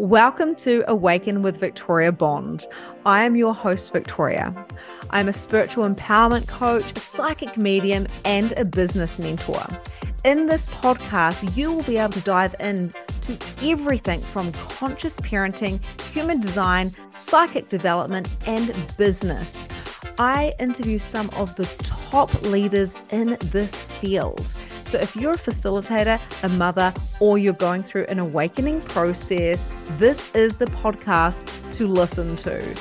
Welcome to Awaken with Victoria Bond. I am your host, Victoria. I'm a spiritual empowerment coach, a psychic medium, and a business mentor. In this podcast, you will be able to dive in to everything from conscious parenting, human design, psychic development, and business. I interview some of the top leaders in this field so, if you're a facilitator, a mother, or you're going through an awakening process, this is the podcast to listen to.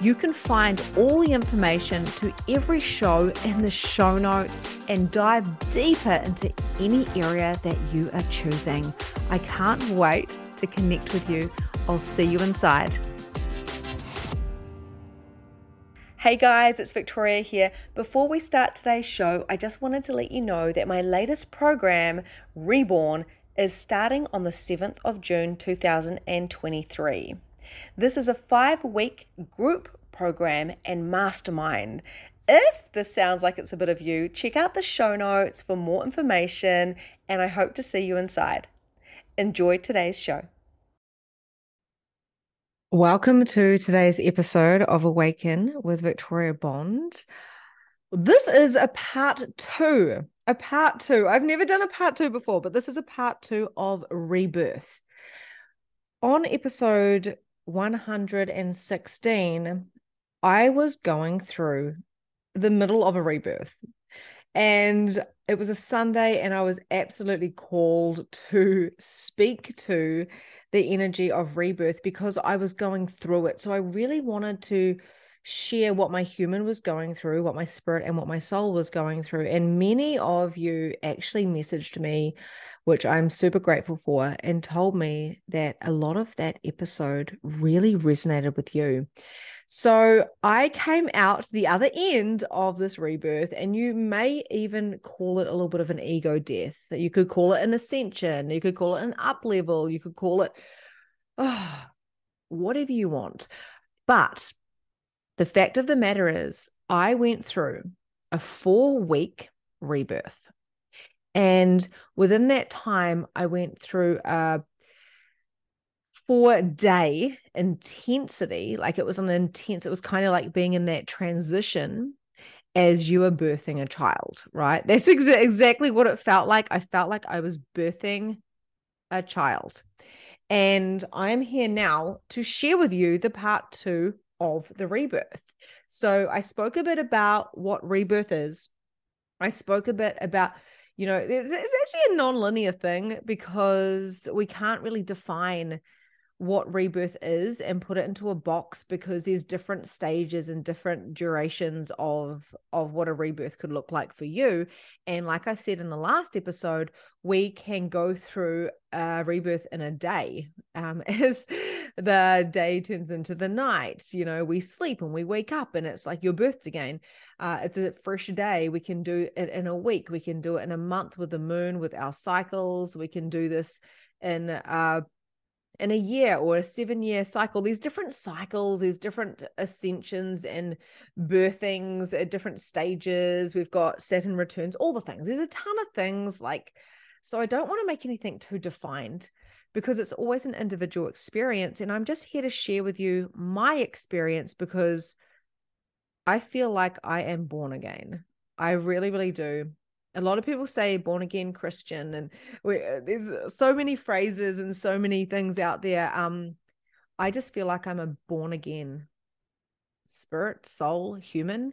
You can find all the information to every show in the show notes and dive deeper into any area that you are choosing. I can't wait to connect with you. I'll see you inside. Hey guys, it's Victoria here. Before we start today's show, I just wanted to let you know that my latest program, Reborn, is starting on the 7th of June 2023. This is a five week group program and mastermind. If this sounds like it's a bit of you, check out the show notes for more information, and I hope to see you inside. Enjoy today's show. Welcome to today's episode of Awaken with Victoria Bond. This is a part two. A part two. I've never done a part two before, but this is a part two of rebirth. On episode 116, I was going through the middle of a rebirth. And it was a Sunday, and I was absolutely called to speak to the energy of rebirth because I was going through it. So I really wanted to share what my human was going through, what my spirit and what my soul was going through. And many of you actually messaged me, which I'm super grateful for, and told me that a lot of that episode really resonated with you. So I came out the other end of this rebirth, and you may even call it a little bit of an ego death. You could call it an ascension, you could call it an up level, you could call it oh, whatever you want. But the fact of the matter is, I went through a four week rebirth. And within that time, I went through a four day intensity. Like it was an intense, it was kind of like being in that transition as you were birthing a child, right? That's ex- exactly what it felt like. I felt like I was birthing a child. And I'm here now to share with you the part two of the rebirth. So I spoke a bit about what rebirth is. I spoke a bit about you know, it's, it's actually a non-linear thing because we can't really define what rebirth is and put it into a box because there's different stages and different durations of of what a rebirth could look like for you. And like i said in the last episode we can go through a rebirth in a day um, as the day turns into the night. You know we sleep and we wake up and it's like you're birthed again. Uh, it's a fresh day. We can do it in a week. We can do it in a month with the moon with our cycles. We can do this in uh, in a year or a seven year cycle there's different cycles there's different ascensions and birthings at different stages. We've got saturn returns all the things. There's a ton of things like so i don't want to make anything too defined because it's always an individual experience and i'm just here to share with you my experience because i feel like i am born again. I really really do a lot of people say born again christian and we, uh, there's so many phrases and so many things out there. Um i just feel like i'm a born again spirit soul human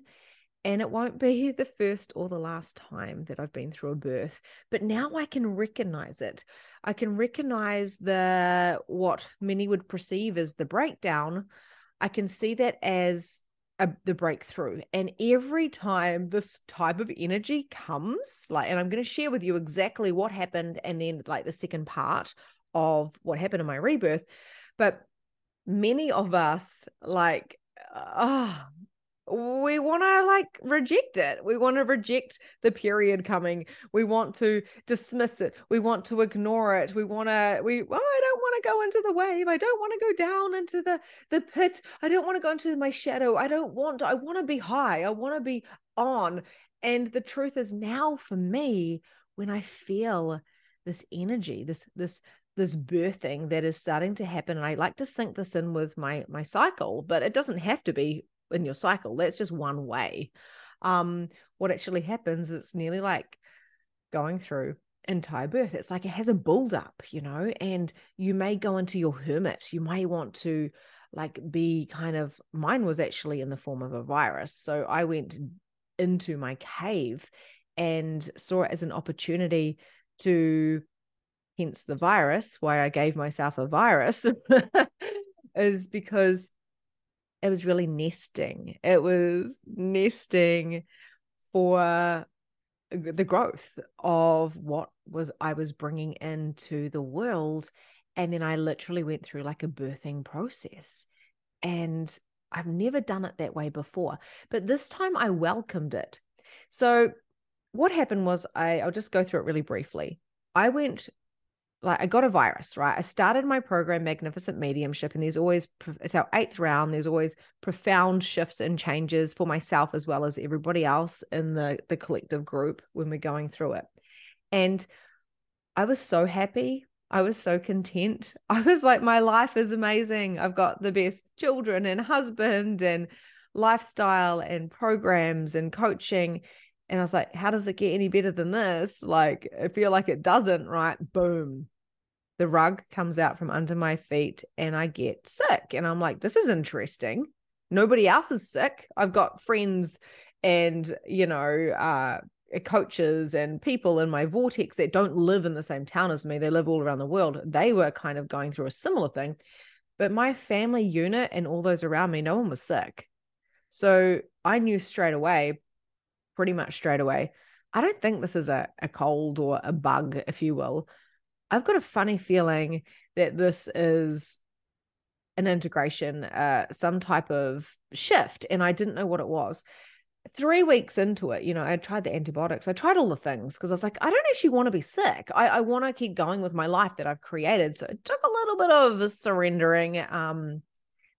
and it won't be the first or the last time that i've been through a birth but now i can recognize it. I can recognize the what many would perceive as the breakdown. I can see that as a, the breakthrough. And every time this type of energy comes, like, and I'm going to share with you exactly what happened and then like the second part of what happened in my rebirth. But many of us, like, oh, we want to like reject it. We want to reject the period coming. We want to dismiss it. We want to ignore it. We want to we oh, I don't want to go into the wave. I don't want to go down into the the pit. I don't want to go into my shadow. I don't want I want to be high. I want to be on. And the truth is now for me when I feel this energy, this this this birthing that is starting to happen and i like to sync this in with my my cycle but it doesn't have to be in your cycle. That's just one way. Um what actually happens it's nearly like going through entire birth. It's like it has a build up you know and you may go into your hermit. You may want to like be kind of mine was actually in the form of a virus. So i went into my cave and saw it as an opportunity to hence the virus why i gave myself a virus is because it was really nesting. It was nesting for the growth of what was I was bringing into the world and then I literally went through like a birthing process and I've never done it that way before but this time I welcomed it. So what happened was I I'll just go through it really briefly. I went like I got a virus, right? I started my program, Magnificent Mediumship, and there's always it's our eighth round. There's always profound shifts and changes for myself as well as everybody else in the the collective group when we're going through it. And I was so happy. I was so content. I was like, my life is amazing. I've got the best children and husband and lifestyle and programs and coaching. And I was like, how does it get any better than this? Like, I feel like it doesn't, right? Boom. The rug comes out from under my feet and I get sick. And I'm like, this is interesting. Nobody else is sick. I've got friends and, you know, uh, coaches and people in my vortex that don't live in the same town as me. They live all around the world. They were kind of going through a similar thing. But my family unit and all those around me, no one was sick. So I knew straight away pretty much straight away. I don't think this is a, a cold or a bug, if you will. I've got a funny feeling that this is an integration, uh, some type of shift, and I didn't know what it was. Three weeks into it, you know, I tried the antibiotics, I tried all the things because I was like, I don't actually want to be sick. I, I want to keep going with my life that I've created. So it took a little bit of surrendering. Um,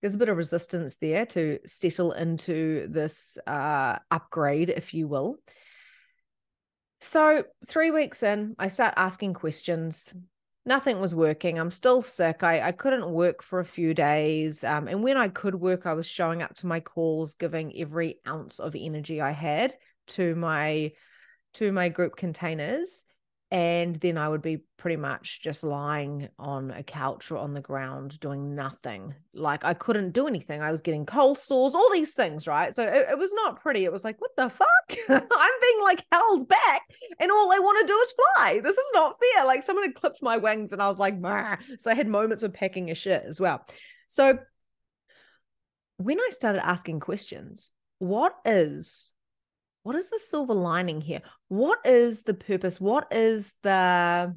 there's a bit of resistance there to settle into this uh, upgrade, if you will. So, three weeks in, I start asking questions. Nothing was working. I'm still sick. I, I couldn't work for a few days. Um, and when I could work, I was showing up to my calls, giving every ounce of energy I had to my to my group containers and then I would be pretty much just lying on a couch or on the ground doing nothing. Like I couldn't do anything. I was getting cold sores, all these things, right? So it, it was not pretty. It was like, what the fuck? I'm being like held back, and all I want to do is fly. This is not fair. Like someone had clipped my wings, and I was like, so I had moments of packing a shit as well. So when I started asking questions, what is what is the silver lining here? What is the purpose? What is the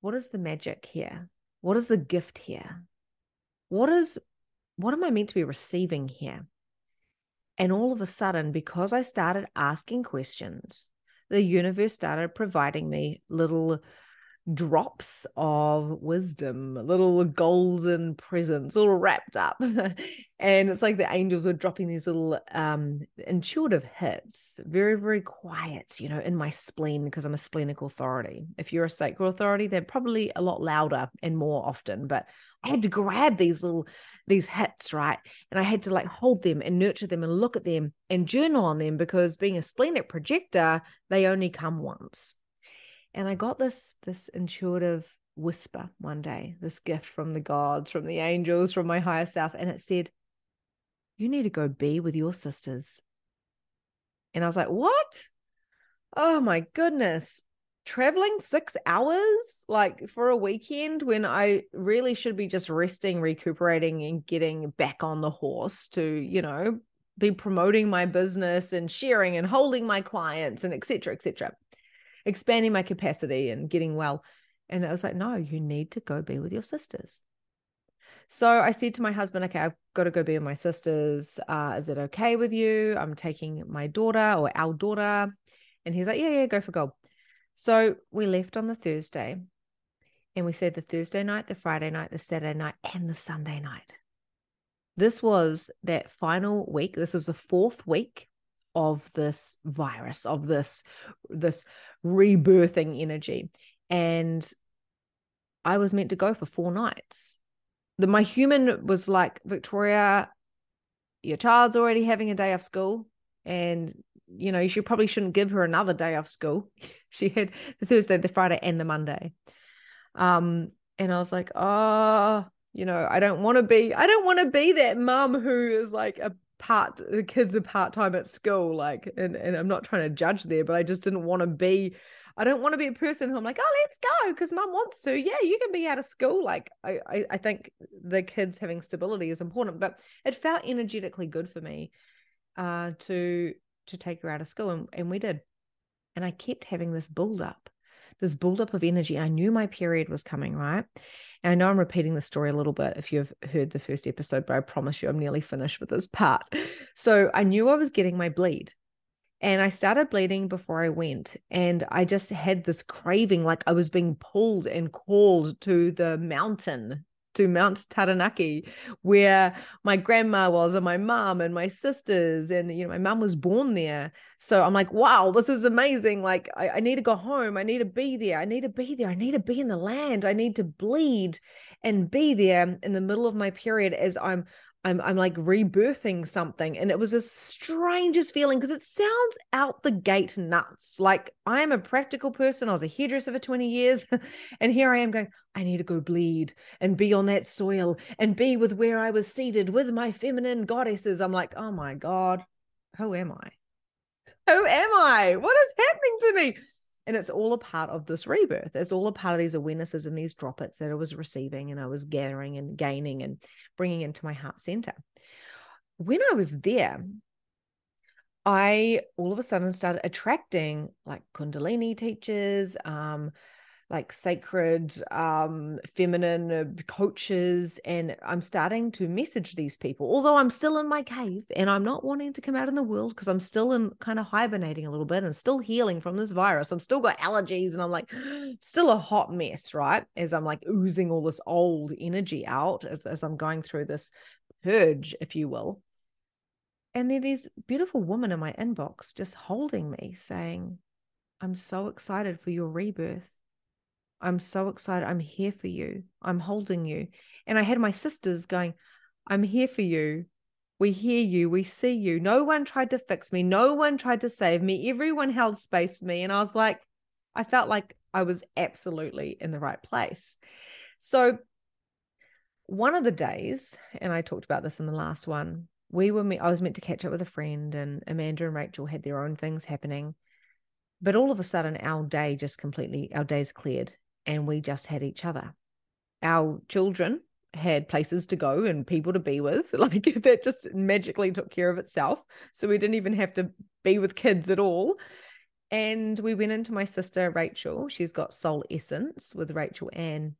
what is the magic here? What is the gift here? What is what am I meant to be receiving here? And all of a sudden, because I started asking questions, the universe started providing me little drops of wisdom, little golden presents all wrapped up. and it's like the angels were dropping these little um intuitive hits, very, very quiet, you know, in my spleen, because I'm a splenic authority. If you're a sacral authority, they're probably a lot louder and more often, but I had to grab these little these hits, right? And I had to like hold them and nurture them and look at them and journal on them because being a splenic projector, they only come once. And I got this this intuitive whisper one day, this gift from the gods, from the angels, from my higher self, and it said, "You need to go be with your sisters." And I was like, "What? Oh my goodness." Traveling six hours like for a weekend when I really should be just resting, recuperating, and getting back on the horse to, you know, be promoting my business and sharing and holding my clients and etc. etc expanding my capacity and getting well. And I was like, no, you need to go be with your sisters. So I said to my husband, okay, I've got to go be with my sisters. Uh, is it okay with you? I'm taking my daughter or our daughter. And he's like, yeah, yeah, go for gold. So we left on the Thursday and we said the Thursday night, the Friday night, the Saturday night, and the Sunday night. This was that final week. This was the fourth week of this virus, of this, this rebirthing energy. And I was meant to go for four nights. The, my human was like, Victoria, your child's already having a day off school and you know, you probably shouldn't give her another day off school. she had the Thursday, the Friday, and the Monday. Um, and I was like, oh, you know, I don't want to be, I don't want to be that mum who is like a part the kids are part-time at school like and, and i'm not trying to judge there but i just didn't want to be i don't want to be a person who i'm like oh let's go because mum wants to. Yeah you can be out of school. Like I, I i think the kids having stability is important but it felt energetically good for me uh to to take her out of school and, and we did. And i kept having this build up this buildup of energy. I knew my period was coming, right? And I know I'm repeating the story a little bit if you've heard the first episode, but I promise you I'm nearly finished with this part. So I knew I was getting my bleed. And I started bleeding before I went. And I just had this craving like I was being pulled and called to the mountain to Mount Taranaki, where my grandma was, and my mom and my sisters, and you know, my mom was born there. So I'm like, wow, this is amazing. Like, I, I need to go home. I need to be there. I need to be there. I need to be in the land. I need to bleed and be there in the middle of my period as I'm I'm I'm like rebirthing something. And it was the strangest feeling because it sounds out the gate nuts. Like I am a practical person. I was a hairdresser for 20 years. and here I am going, I need to go bleed and be on that soil and be with where I was seated with my feminine goddesses. I'm like, oh my God, who am I? Who am I? What is happening to me? And it's all a part of this rebirth. It's all a part of these awarenesses and these droplets that I was receiving and I was gathering and gaining and bringing into my heart center. When I was there, I all of a sudden started attracting like Kundalini teachers, um, like sacred um feminine uh, coaches and i'm starting to message these people although i'm still in my cave and i'm not wanting to come out in the world because i'm still in kind of hibernating a little bit and still healing from this virus. I'm still got allergies and i'm like still a hot mess right? As i'm like oozing all this old energy out as, as i'm going through this purge if you will. And then there's beautiful woman in my inbox just holding me saying i'm so excited for your rebirth I'm so excited. I'm here for you. I'm holding you. And I had my sisters going, I'm here for you. We hear you. We see you. No one tried to fix me. No one tried to save me. Everyone held space for me. And I was like, I felt like I was absolutely in the right place. So, one of the days, and I talked about this in the last one, we were, I was meant to catch up with a friend, and Amanda and Rachel had their own things happening. But all of a sudden, our day just completely, our days cleared and we just had each other. Our children had places to go and people to be with. Like that just magically took care of itself. So we didn't even have to be with kids at all. And we went into my sister Rachel. She's got Soul Essence with Rachel Ann.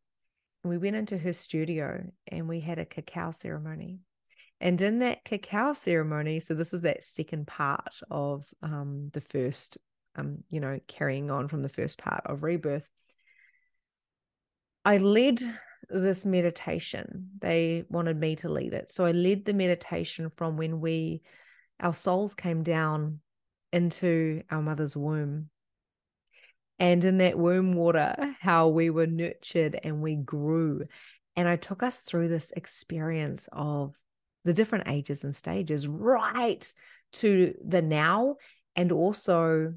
We went into her studio and we had a cacao ceremony. And in that cacao ceremony, so this is that second part of um, the first, um, you know, carrying on from the first part of rebirth. I led this meditation. They wanted me to lead it. So I led the meditation from when we, our souls came down into our mother's womb. And in that womb water, how we were nurtured and we grew. And I took us through this experience of the different ages and stages, right to the now, and also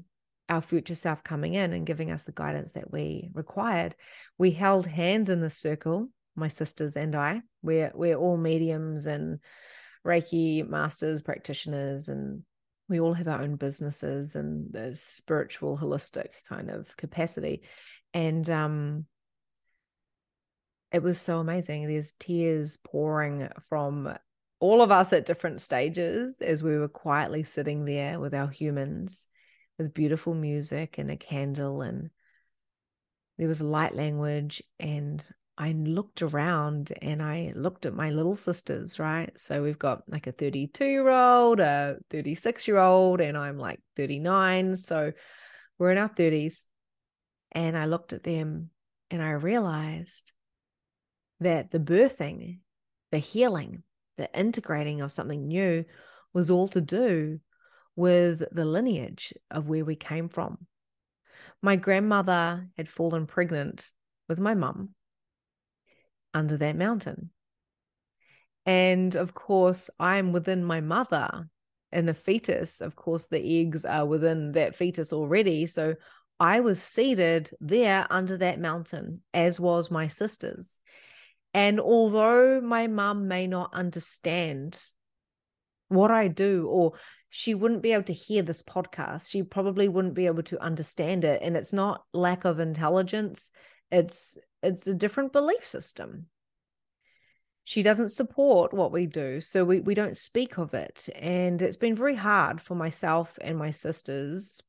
our future self coming in and giving us the guidance that we required. We held hands in the circle, my sisters and I. We're we're all mediums and Reiki masters, practitioners, and we all have our own businesses and the spiritual, holistic kind of capacity. And um it was so amazing. There's tears pouring from all of us at different stages as we were quietly sitting there with our humans with beautiful music and a candle and there was light language and I looked around and I looked at my little sisters, right? So we've got like a 32 year old, a 36 year old, and I'm like 39. So we're in our 30s. And I looked at them and I realized that the birthing, the healing, the integrating of something new was all to do with the lineage of where we came from. My grandmother had fallen pregnant with my mum, under that mountain. And of course, I'm within my mother and the fetus. Of course, the eggs are within that fetus already. So I was seated there under that mountain, as was my sisters. And although my mum may not understand what I do, or she wouldn't be able to hear this podcast, she probably wouldn't be able to understand it. And it's not lack of intelligence, it's it's a different belief system. She doesn't support what we do so we, we don't speak of it. And it's been very hard for myself and my sisters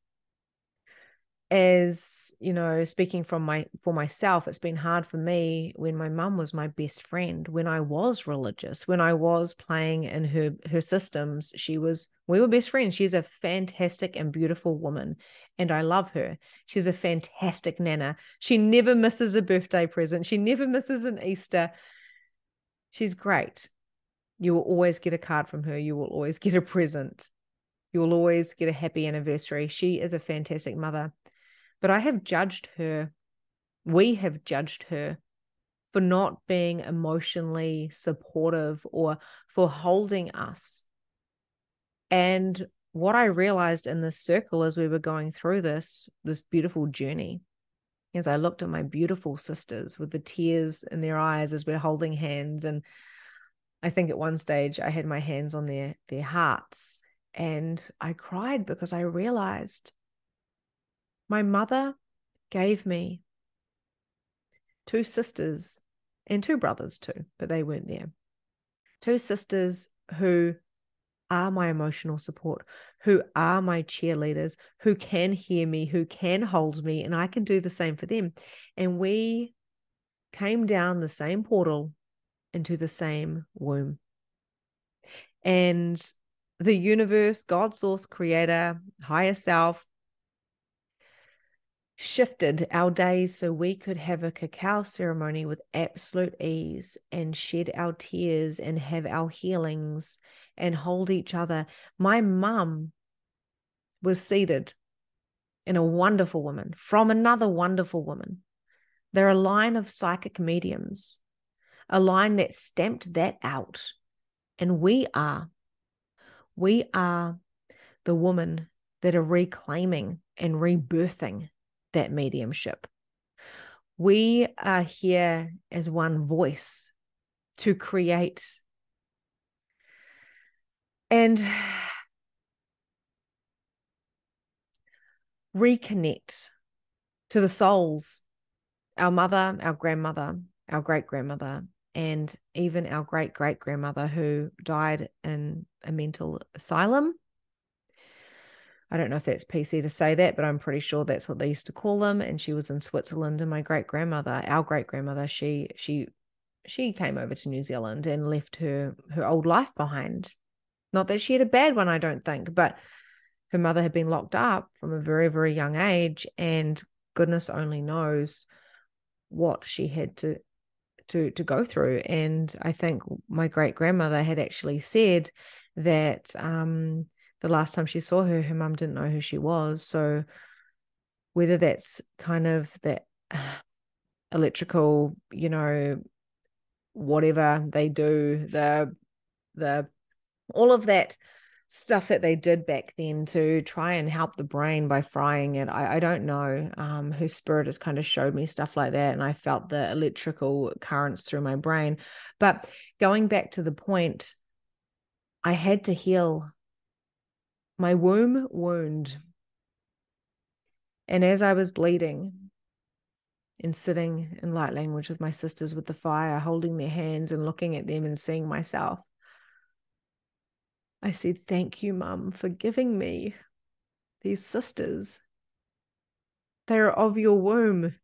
as you know speaking from my for myself it's been hard for me when my mum was my best friend when i was religious when i was playing in her her systems she was we were best friends she's a fantastic and beautiful woman and i love her she's a fantastic nana she never misses a birthday present she never misses an easter She's great. You will always get a card from her. You will always get a present. You will always get a happy anniversary. She is a fantastic mother. But I have judged her. We have judged her for not being emotionally supportive or for holding us. And what I realized in this circle as we were going through this, this beautiful journey, as I looked at my beautiful sisters with the tears in their eyes as we're holding hands. And I think at one stage I had my hands on their their hearts and I cried because I realized my mother gave me two sisters and two brothers too, but they weren't there. Two sisters who are my emotional support, who are my cheerleaders, who can hear me, who can hold me, and I can do the same for them. And we came down the same portal into the same womb. And the universe, God, source, creator, higher self, shifted our days so we could have a cacao ceremony with absolute ease and shed our tears and have our healings and hold each other. My mum was seated in a wonderful woman from another wonderful woman. They're a line of psychic mediums, a line that stamped that out. And we are, we are the woman that are reclaiming and rebirthing that mediumship. We are here as one voice to create and reconnect to the souls, our mother, our grandmother, our great grandmother, and even our great great grandmother who died in a mental asylum I don't know if that's PC to say that, but I'm pretty sure that's what they used to call them. And she was in Switzerland. And my great grandmother, our great grandmother, she she she came over to New Zealand and left her her old life behind. Not that she had a bad one, I don't think, but her mother had been locked up from a very very young age, and goodness only knows what she had to to to go through. And I think my great grandmother had actually said that um the last time she saw her, her mum didn't know who she was. So whether that's kind of that electrical, you know, whatever they do, the the all of that stuff that they did back then to try and help the brain by frying it. I, I don't know. Um, her spirit has kind of showed me stuff like that, and I felt the electrical currents through my brain. But going back to the point, I had to heal my womb wound. And as I was bleeding and sitting in light language with my sisters with the fire, holding their hands and looking at them and seeing myself, I said, Thank you, Mum, for giving me these sisters. They're of your womb.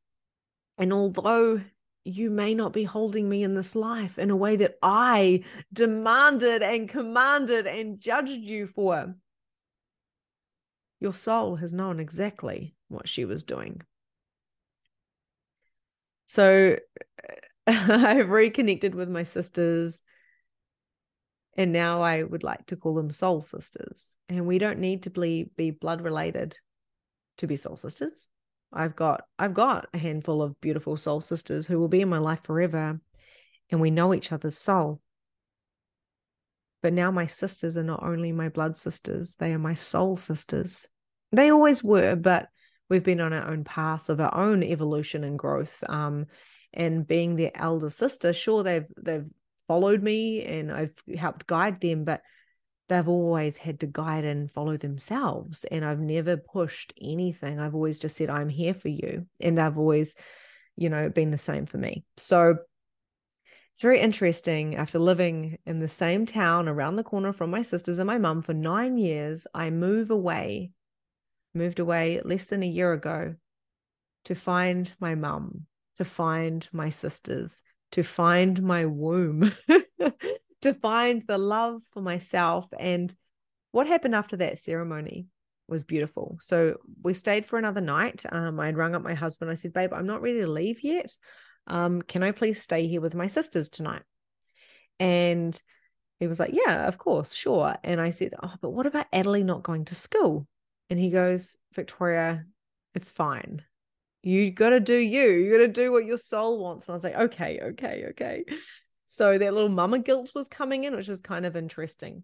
And although you may not be holding me in this life in a way that I demanded and commanded and judged you for, your soul has known exactly what she was doing. So I've reconnected with my sisters. And now I would like to call them soul sisters. And we don't need to be, be blood related to be soul sisters. I've got I've got a handful of beautiful soul sisters who will be in my life forever. and we know each other's soul. But now my sisters are not only my blood sisters, they are my soul sisters. They always were, but we've been on our own paths of our own evolution and growth. Um, and being their elder sister, sure they've they've followed me and I've helped guide them, but they've always had to guide and follow themselves. And I've never pushed anything. I've always just said, I'm here for you. And they've always, you know, been the same for me. So it's very interesting. After living in the same town around the corner from my sisters and my mum for nine years, I move away, moved away less than a year ago to find my mum, to find my sisters, to find my womb, to find the love for myself. And what happened after that ceremony was beautiful. So we stayed for another night. Um, I'd rung up my husband. I said, Babe, I'm not ready to leave yet. Um, can I please stay here with my sisters tonight? And he was like, Yeah, of course, sure. And I said, Oh, but what about Adelie not going to school? And he goes, Victoria, it's fine. You got to do you. You got to do what your soul wants. And I was like, Okay, okay, okay. So that little mama guilt was coming in, which is kind of interesting.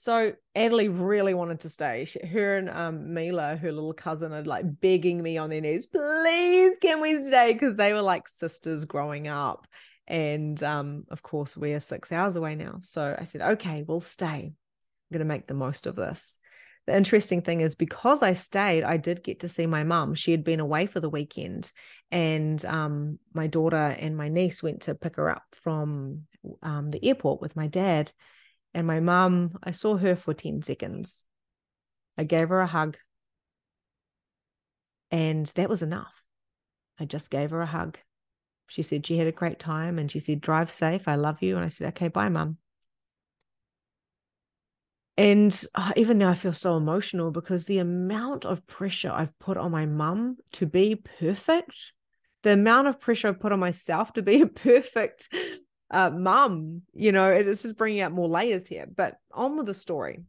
So Adelie really wanted to stay. She, her and um, Mila, her little cousin, are like begging me on their knees, please, can we stay? Because they were like sisters growing up. And um, of course, we are six hours away now. So I said, okay, we'll stay. I'm going to make the most of this. The interesting thing is because I stayed, I did get to see my mum. She had been away for the weekend, and um, my daughter and my niece went to pick her up from um, the airport with my dad. And my mum, I saw her for 10 seconds. I gave her a hug. And that was enough. I just gave her a hug. She said she had a great time and she said, Drive safe. I love you. And I said, Okay, bye, mum. And oh, even now, I feel so emotional because the amount of pressure I've put on my mum to be perfect, the amount of pressure I've put on myself to be a perfect uh, mum, you know, it's just bringing out more layers here. But on with the story.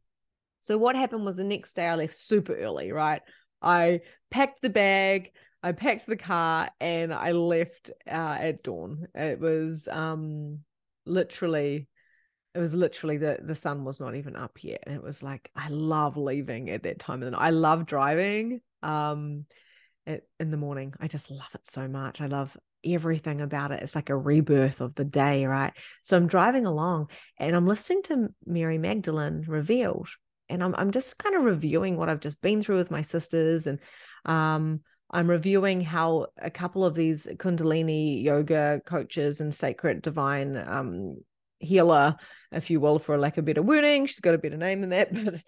So, what happened was the next day I left super early, right? I packed the bag, I packed the car, and I left uh, at dawn. It was um literally it was literally the the sun was not even up yet and it was like i love leaving at that time of the night i love driving um at, in the morning i just love it so much i love everything about it. It's like a rebirth of the day, right? So I'm driving along and I'm listening to Mary Magdalene revealed. And I'm I'm just kind of reviewing what I've just been through with my sisters. And um, I'm reviewing how a couple of these Kundalini yoga coaches and sacred divine um, healer, if you will, for a lack of better wording, she's got a better name than that, but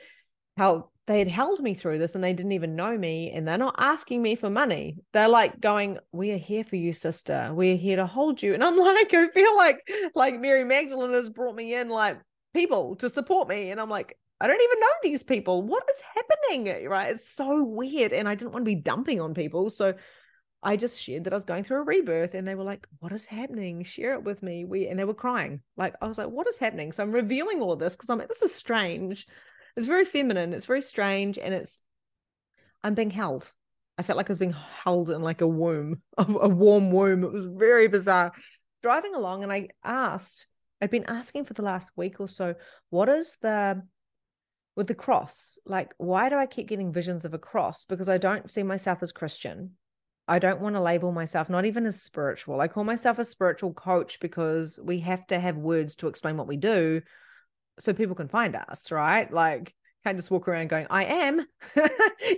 how they had held me through this and they didn't even know me and they're not asking me for money. They're like going, "We are here for you, sister. We're here to hold you." And I'm like, I feel like like Mary Magdalene has brought me in like people to support me and I'm like, I don't even know these people. What is happening? Right? It's so weird and I didn't want to be dumping on people. So I just shared that I was going through a rebirth and they were like, What is happening? Share it with me. We and they were crying. Like I was like, What is happening? So I'm reviewing all this because I'm like, this is strange it's very feminine it's very strange and it's i'm being held. I felt like i was being held in like a womb a warm womb. It was very bizarre. Driving along and i asked i'd been asking for the last week or so what is the with the cross like why do i keep getting visions of a cross? Because i don't see myself as christian. I don't want to label myself not even as spiritual. I call myself a spiritual coach because we have to have words to explain what we do so people can find us, right? Like can't just walk around going, I am.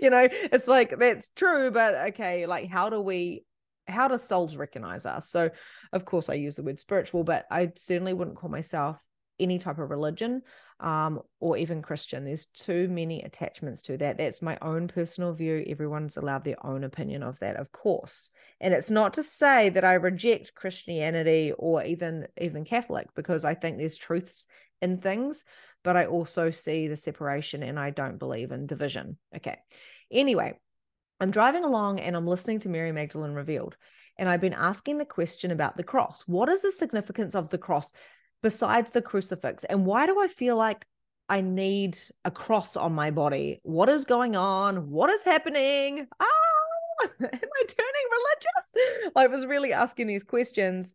you know, it's like that's true, but okay, like how do we how do souls recognize us? So of course I use the word spiritual, but I certainly wouldn't call myself any type of religion um, or even Christian. There's too many attachments to that. That's my own personal view. Everyone's allowed their own opinion of that, of course. And it's not to say that I reject Christianity or even even Catholic, because I think there's truths in things, but I also see the separation and I don't believe in division. Okay. Anyway, I'm driving along and I'm listening to Mary Magdalene Revealed. And I've been asking the question about the cross. What is the significance of the cross besides the crucifix? And why do I feel like I need a cross on my body? What is going on? What is happening? Ah, am I turning religious? I was really asking these questions.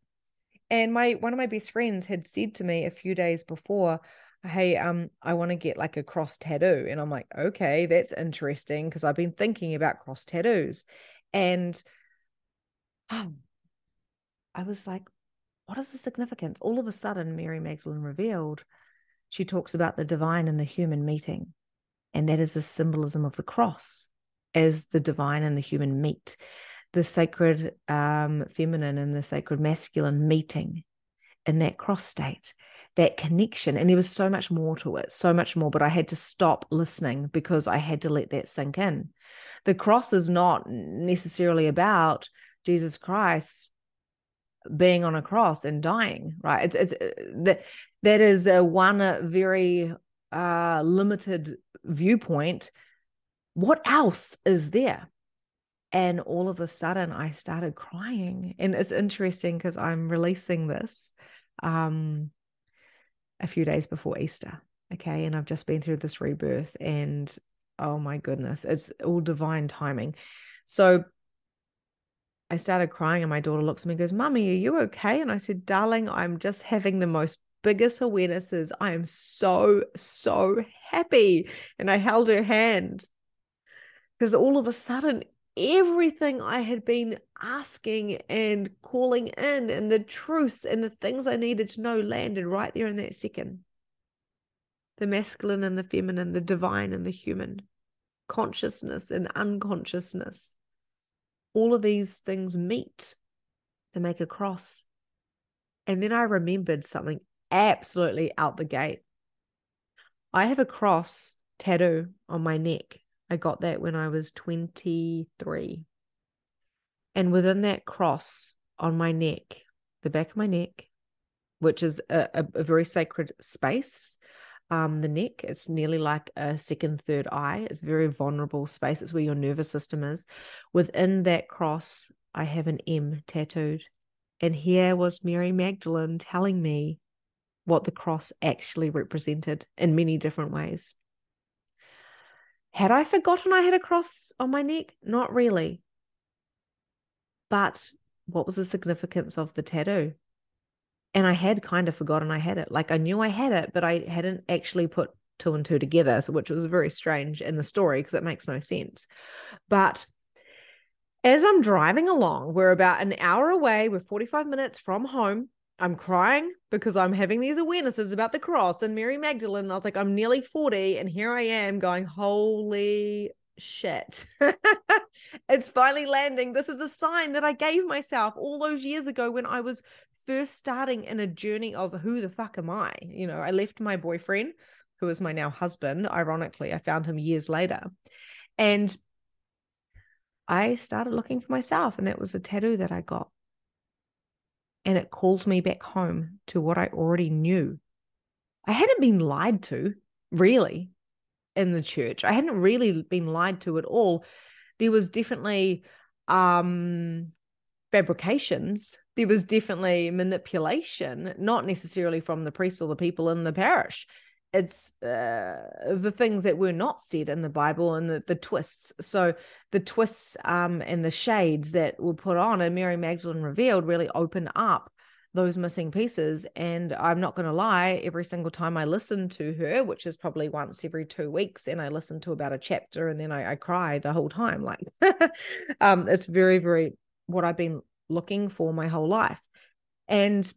And my one of my best friends had said to me a few days before, hey, um, I want to get like a cross tattoo. And I'm like, okay, that's interesting because I've been thinking about cross tattoos. And oh, I was like, what is the significance? All of a sudden, Mary Magdalene revealed she talks about the divine and the human meeting. And that is the symbolism of the cross as the divine and the human meet, the sacred um, feminine and the sacred masculine meeting in that cross state, that connection. And there was so much more to it, so much more. But I had to stop listening because I had to let that sink in. The cross is not necessarily about Jesus Christ being on a cross and dying, right? It's it's uh, that that is a one very uh, limited viewpoint. What else is there? And all of a sudden, I started crying, and it's interesting because I'm releasing this um, a few days before Easter. Okay. And I've just been through this rebirth, and oh my goodness, it's all divine timing. So I started crying, and my daughter looks at me and goes, Mummy, are you okay? And I said, Darling, I'm just having the most biggest awarenesses. I am so, so happy. And I held her hand because all of a sudden everything I had been asking and calling in, and the truths and the things I needed to know landed right there in that second. The masculine and the feminine, the divine and the human, consciousness and unconsciousness. All of these things meet to make a cross. And then I remembered something absolutely out the gate. I have a cross tattoo on my neck I got that when I was 23. And within that cross on my neck, the back of my neck, which is a, a, a very sacred space, um, the neck, it's nearly like a second, third eye. It's very vulnerable space. It's where your nervous system is. Within that cross, I have an M tattooed. And here was Mary Magdalene telling me what the cross actually represented in many different ways. Had I forgotten I had a cross on my neck? Not really. But what was the significance of the tattoo? And I had kind of forgotten I had it. Like I knew I had it, but I hadn't actually put two and two together, so which was very strange in the story because it makes no sense. But as I'm driving along, we're about an hour away, we're 45 minutes from home. I'm crying because I'm having these awarenesses about the cross and Mary Magdalene. And I was like, I'm nearly 40, and here I am going, holy shit. it's finally landing. This is a sign that I gave myself all those years ago when I was first starting in a journey of who the fuck am I? You know, I left my boyfriend, who is my now husband. Ironically, I found him years later. And I started looking for myself, and that was a tattoo that I got and it called me back home to what I already knew. I hadn't been lied to, really, in the church. I hadn't really been lied to at all. There was definitely um fabrications. There was definitely manipulation, not necessarily from the priests or the people in the parish. It's uh, the things that were not said in the Bible and the, the twists. So the twists um, and the shades that were put on and Mary Magdalene revealed really open up those missing pieces. And I'm not going to lie, every single time I listen to her, which is probably once every two weeks, and I listen to about a chapter and then I, I cry the whole time. Like, um, it's very, very what I've been looking for my whole life. And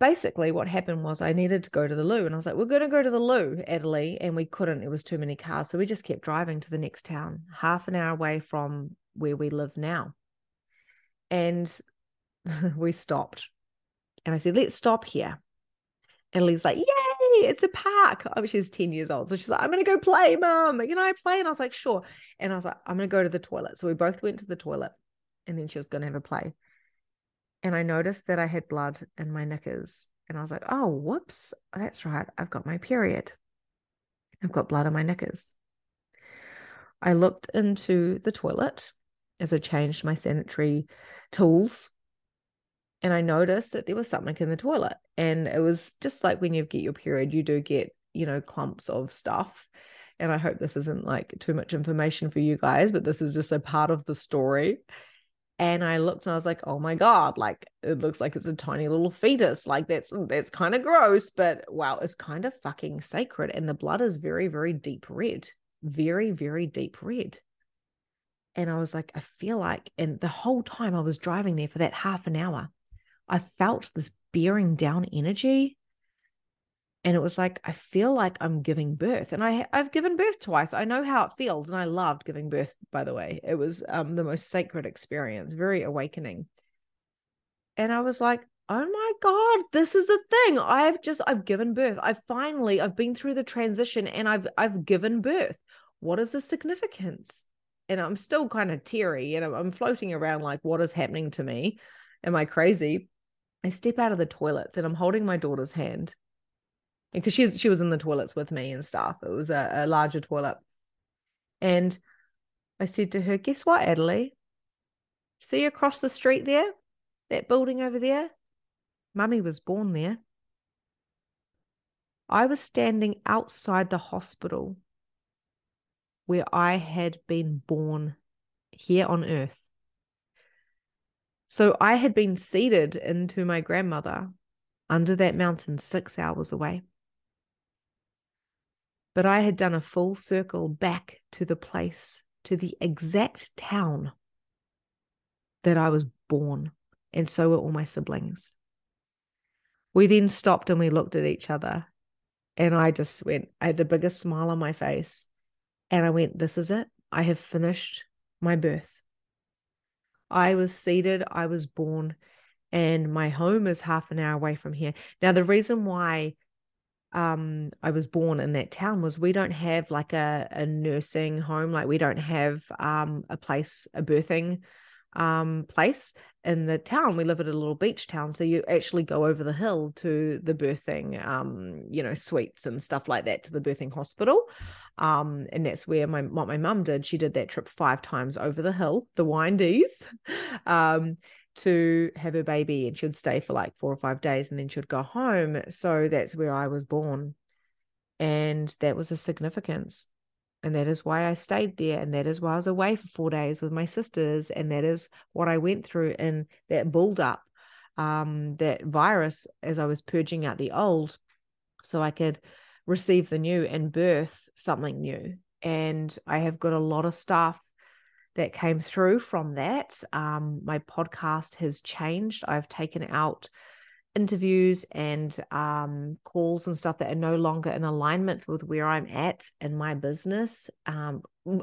basically what happened was I needed to go to the loo and I was like, we're going to go to the loo, Adelie. And we couldn't, it was too many cars. So we just kept driving to the next town, half an hour away from where we live now. And we stopped. And I said, let's stop here. And Lee's like, yay, it's a park. Oh, she's 10 years old. So she's like, I'm going to go play. You know, I play. And I was like, sure. And I was like, I'm going to go to the toilet. So we both went to the toilet and then she was going to have a play and I noticed that I had blood in my knickers. And I was like, oh, whoops, that's right. I've got my period. I've got blood in my knickers. I looked into the toilet as I changed my sanitary tools and I noticed that there was something in the toilet. And it was just like when you get your period, you do get, you know, clumps of stuff. And I hope this isn't like too much information for you guys, but this is just a part of the story and I looked and I was like, oh my God, like it looks like it's a tiny little fetus. Like that's that's kind of gross, but wow, it's kind of fucking sacred. And the blood is very, very deep red. Very, very deep red. And I was like, I feel like, and the whole time I was driving there for that half an hour, I felt this bearing down energy. And it was like, I feel like I'm giving birth. And I, I've given birth twice. I know how it feels. And I loved giving birth, by the way. It was um, the most sacred experience, very awakening. And I was like, oh my god this is a thing i've just i've given birth i've finally i've been through the transition and i've i've given birth what is the significance and i'm still kind of teary and i'm floating around like what is happening to me am i crazy I step out of the toilets and I'm holding my daughter's hand because she's she was in the toilets with me and stuff. It was a, a larger toilet. And I said to her, Guess what, Adelie? See across the street there? That building over there? Mummy was born there. I was standing outside the hospital where I had been born here on earth. So I had been seeded into my grandmother under that mountain six hours away. But I had done a full circle back to the place, to the exact town that I was born. And so were all my siblings. We then stopped and we looked at each other. And I just went, I had the biggest smile on my face. And I went, This is it. I have finished my birth. I was seeded, I was born, and my home is half an hour away from here. Now, the reason why um I was born in that town was we don't have like a, a nursing home, like we don't have um a place, a birthing um place in the town. We live at a little beach town so you actually go over the hill to the birthing um you know suites and stuff like that to the birthing hospital um and that's where my what my mum did. She did that trip five times over the hill the windies um to have her baby and she would stay for like four or five days and then she would go home so that's where i was born and that was a significance and that is why I stayed there. And that is why I was away for four days with my sisters. And that is what I went through in that build up, um, that virus as I was purging out the old so I could receive the new and birth something new. And I have got a lot of stuff that came through from that. Um, my podcast has changed. I've taken out interviews and um, calls and stuff that are no longer in alignment with where I'm at in my business, um,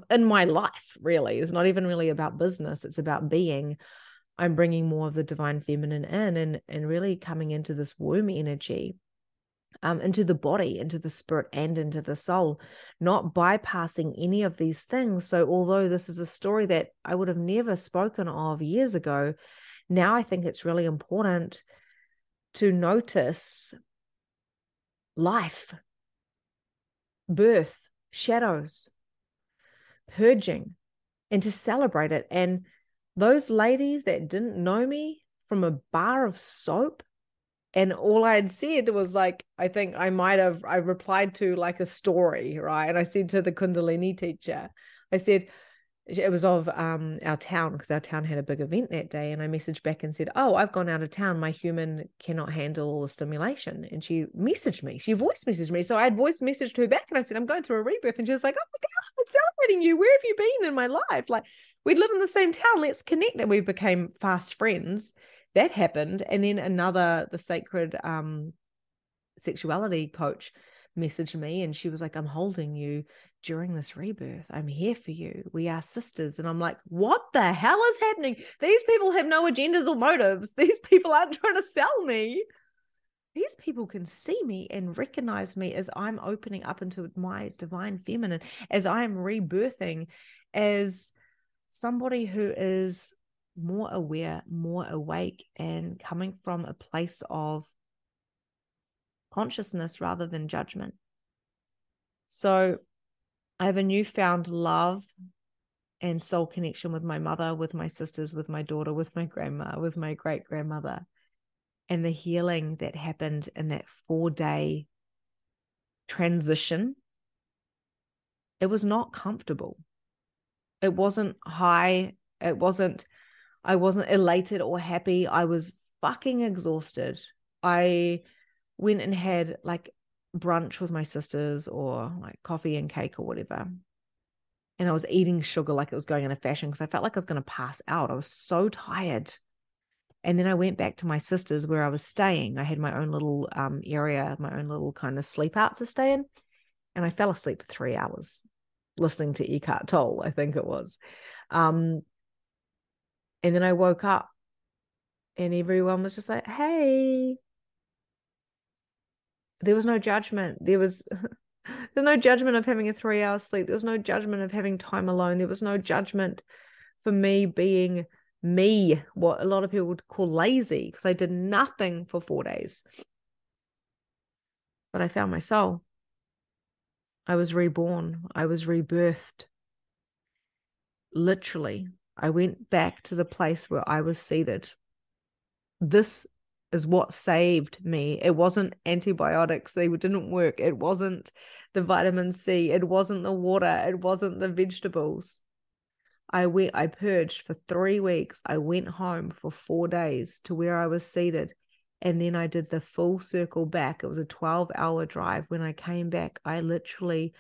in my life, really. It's not even really about business, it's about being. I'm bringing more of the divine feminine in and, and really coming into this womb energy. Um, into the body, into the spirit, and into the soul, not bypassing any of these things. So, although this is a story that I would have never spoken of years ago, now I think it's really important to notice life, birth, shadows, purging, and to celebrate it. And those ladies that didn't know me from a bar of soap, and all I had said was like, I think I might have, I replied to like a story, right? And I said to the Kundalini teacher, I said, it was of um, our town because our town had a big event that day. And i messaged back and said oh i've gone out of town. My human cannot handle all the stimulation. And she messaged me. She voice messaged me. So i had voice messaged her back and i said i'm going through a rebirth. And she was like oh my god i'm celebrating you. Where have you been in my life? Like we live in the same town. Let's connect. And we became fast friends that happened and then another the sacred um sexuality coach messaged me and she was like, I'm holding you during this rebirth. I'm here for you. We are sisters. And I'm like, what the hell is happening? These people have no agendas or motives. These people aren't trying to sell me. These people can see me and recognize me as I'm opening up into my divine feminine, as I am rebirthing as somebody who is more aware, more awake, and coming from a place of consciousness rather than judgment. So I have a newfound love and soul connection with my mother, with my sisters, with my daughter, with my grandma, with my great grandmother, and the healing that happened in that four day transition. It was not comfortable. It wasn't high. It wasn't, I wasn't elated or happy. I was fucking exhausted. I went and had like brunch with my sisters or like coffee and cake or whatever. And I was eating sugar like it was going into fashion because I felt like I was going to pass out. I was so tired. And then I went back to my sister's where I was staying. I had my own little um, area, my own little kind of sleep out to stay in. And I fell asleep for three hours listening to Eckhart Tolle, I think it was. Um, and then I woke up and everyone was just like, hey. There was no judgment. There was there's no judgment of having a three hour sleep. There was no judgment of having time alone. There was no judgment for me being me, what a lot of people would call lazy, because I did nothing for four days. But I found my soul. I was reborn. I was rebirthed. Literally, I went back to the place where I was seated. This is what saved me. It wasn't antibiotics, they didn't work. It wasn't the vitamin C. It wasn't the water. It wasn't the vegetables. I went, I purged for three weeks. I went home for four days to where I was seated. And then I did the full circle back. It was a 12 hour drive. When I came back, I literally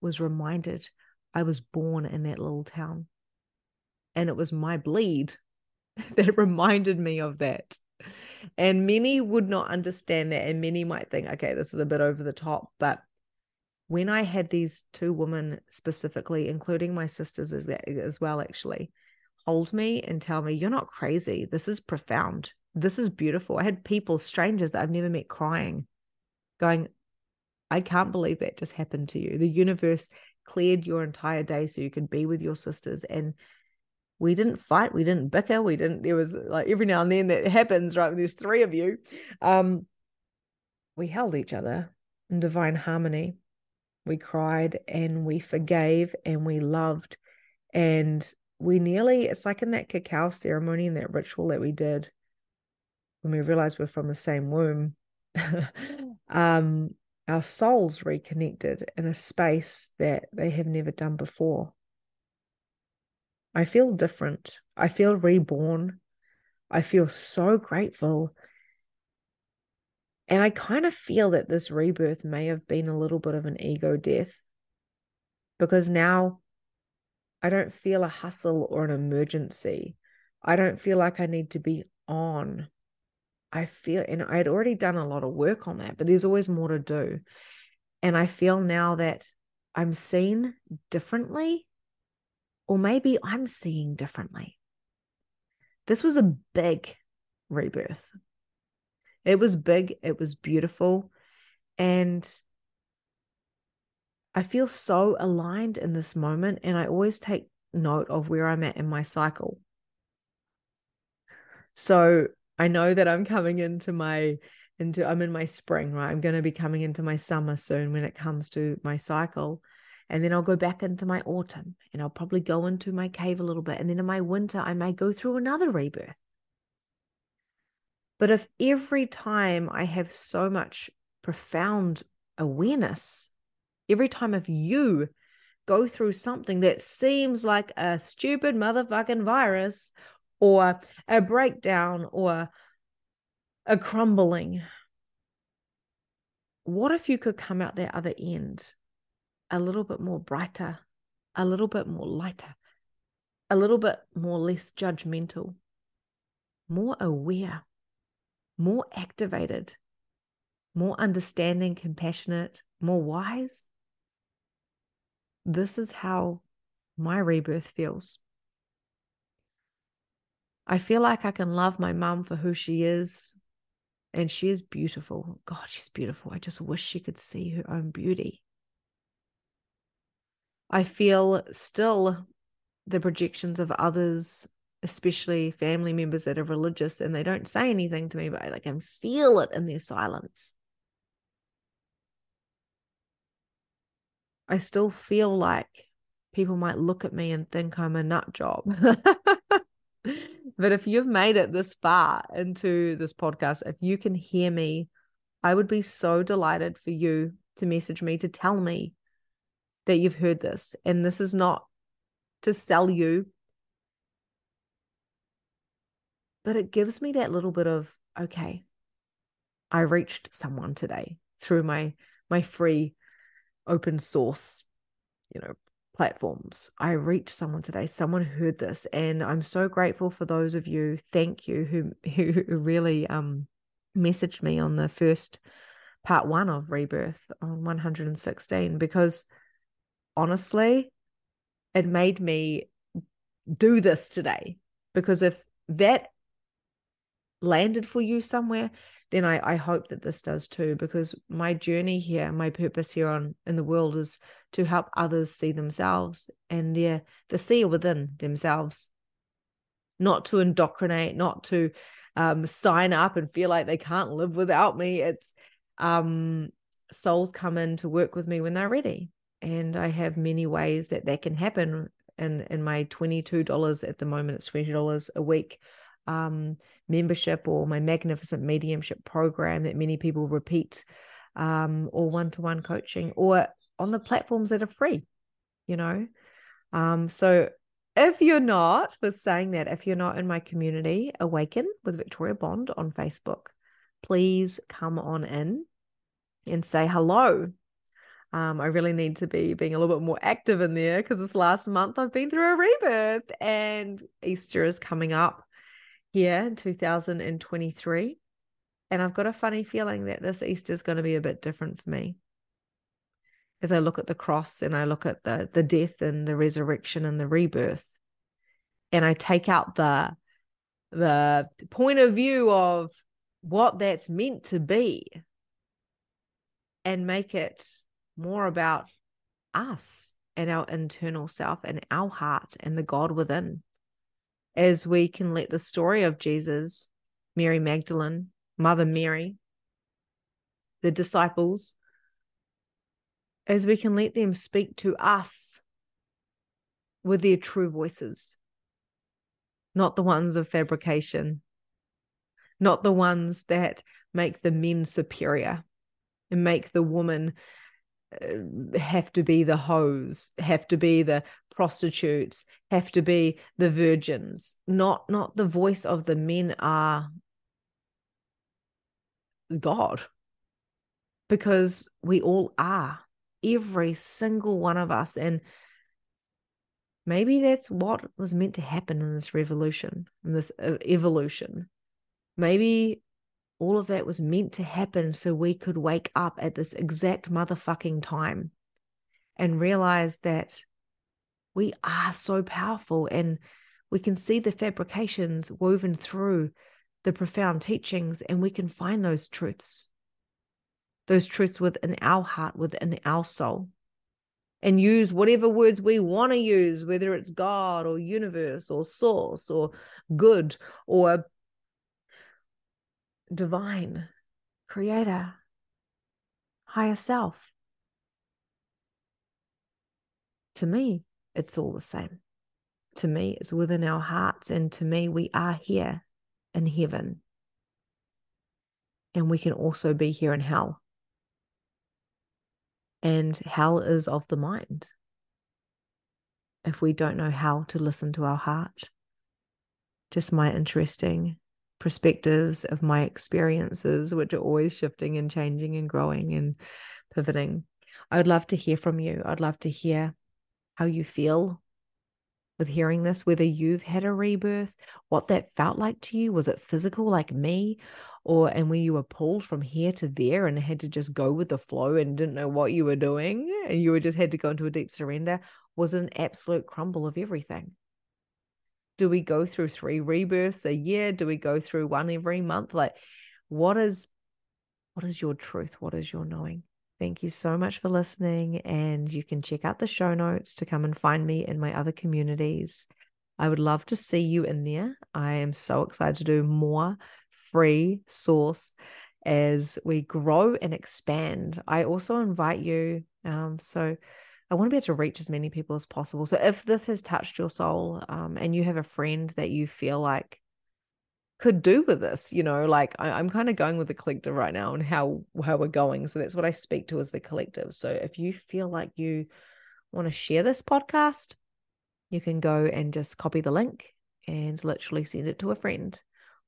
was reminded I was born in that little town. And it was my bleed that reminded me of that. And many would not understand that. And many might think, okay, this is a bit over the top. But when I had these two women specifically, including my sisters as, as well, actually, hold me and tell me, you're not crazy. This is profound. This is beautiful. I had people, strangers that I've never met, crying, going, I can't believe that just happened to you. The universe cleared your entire day so you could be with your sisters. And we didn't fight, we didn't bicker, we didn't, there was like every now and then that happens, right? When there's three of you. Um, we held each other in divine harmony we cried and we forgave and we loved and we nearly it's like in that cacao ceremony and that ritual that we did when we realized we're from the same womb um our souls reconnected in a space that they have never done before i feel different i feel reborn i feel so grateful and I kind of feel that this rebirth may have been a little bit of an ego death because now I don't feel a hustle or an emergency. I don't feel like I need to be on. I feel, and I had already done a lot of work on that, but there's always more to do. And I feel now that I'm seen differently, or maybe I'm seeing differently. This was a big rebirth. It was big, it was beautiful. And I feel so aligned in this moment. And I always take note of where I'm at in my cycle. So I know that I'm coming into my into I'm in my spring, right? I'm going to be coming into my summer soon when it comes to my cycle. And then I'll go back into my autumn and I'll probably go into my cave a little bit. And then in my winter, I may go through another rebirth. But if every time I have so much profound awareness, every time if you go through something that seems like a stupid motherfucking virus or a breakdown or a crumbling, what if you could come out that other end a little bit more brighter, a little bit more lighter, a little bit more less judgmental, more aware? more activated, more understanding, compassionate, more wise. This is how my rebirth feels. I feel like I can love my mum for who she is. And she is beautiful. God, she's beautiful. I just wish she could see her own beauty. I feel still the projections of others especially family members that are religious and they don't say anything to me, but I can feel it in their silence. I still feel like people might look at me and think I'm a nut job. but if you've made it this far into this podcast, if you can hear me, I would be so delighted for you to message me to tell me that you've heard this. And this is not to sell you but it gives me that little bit of, okay, I reached someone today through my my free open source, you know, platforms. I reached someone today. Someone heard this, and I'm so grateful for those of you. Thank you who who really um messaged me on the first part one of rebirth on 116 because honestly, it made me do this today. Because if that landed for you somewhere then I, I hope that this does too. Because my journey here my purpose here on in the world is to help others see themselves and their the seer within themselves. Not to indoctrinate not to um, sign up and feel like they can't live without me. It's um, souls come in to work with me when they're ready and i have many ways that that can happen in in my $22 at the moment it's $20 a week um, membership or my magnificent mediumship program that many people repeat um, or one-to-one coaching or on the platforms that are free you know? Um, so if you're not with saying that if you're not in my community awaken with victoria bond on facebook please come on in and say hello um, I really need to be being a little bit more active in there because this last month I've been through a rebirth and Easter is coming up here in 2023. And I've got a funny feeling that this Easter is going to be a bit different for me. As I look at the cross and I look at the the death and the resurrection and the rebirth, and I take out the the point of view of what that's meant to be and make it more about us and our internal self and our heart and the God within. As we can let the story of Jesus, Mary Magdalene, Mother Mary, the disciples, as we can let them speak to us with their true voices, not the ones of fabrication, not the ones that make the men superior and make the woman have to be the hoes, have to be the prostitutes, have to be the virgins. Not not the voice of the men are God. Because we all are. Every single one of us. And maybe that's what was meant to happen in this revolution, in this uh, evolution. Maybe all of that was meant to happen so we could wake up at this exact motherfucking time and realize that we are so powerful and we can see the fabrications woven through the profound teachings and we can find those truths. Those truths within our heart within our soul. And use whatever words we want to use whether it's god or universe or source or good or divine, creator, higher self. To me, it's all the same. To me, it's within our hearts. And to me, we are here in heaven. And we can also be here in hell. And hell is of the mind. If we don't know how to listen to our heart, just my interesting perspectives of my experiences, which are always shifting and changing and growing and pivoting. I would love to hear from you. I'd love to hear how you feel with hearing this, whether you've had a rebirth, what that felt like to you. Was it physical like me? Or and when you were pulled from here to there and had to just go with the flow and didn't know what you were doing, and you were just had to go into a deep surrender, was an absolute crumble of everything do we go through three rebirths a year? Do we go through one every month? Like what is what is your truth? What is your knowing? Thank you so much for listening and you can check out the show notes to come and find me in my other communities. I would love to see you in there. I am so excited to do more free source as we grow and expand. I also invite you um, so I want to be able to reach as many people as possible. So if this has touched your soul um, and you have a friend that you feel like could do with this, you know, like I, am kind of going with the collective right now and how how we're going. So that's what I speak to as the collective. So if you feel like you want to share this podcast, you can go and just copy the link and literally send it to a friend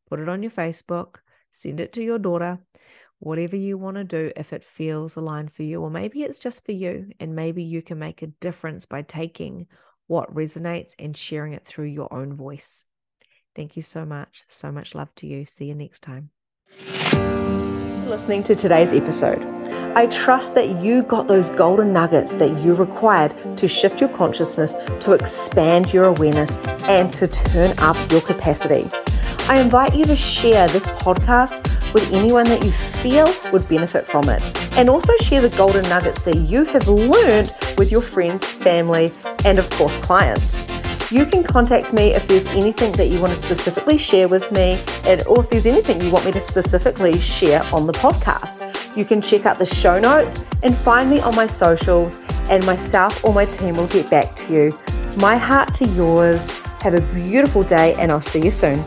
put it on your Facebook, send it to your daughter, whatever you want to do if it feels aligned for you. Or maybe it's just for you, and maybe you can make a difference by taking what resonates and sharing it through your own voice. Thank you so much. So much love to you. See you next time. Listening to today's episode. I trust that you got those golden nuggets that you required to shift your consciousness, to expand your awareness, and to turn up your capacity. I invite you to share this podcast with anyone that you feel would benefit from it. And also share the golden nuggets that you have learned with your friends, family, and of course, clients. You can contact me if there's anything that you want to specifically share with me, and, or if there's anything you want me to specifically share on the podcast. You can check out the show notes and find me on my socials, and myself or my team will get back to you. My heart to yours. Have a beautiful day, and I'll see you soon.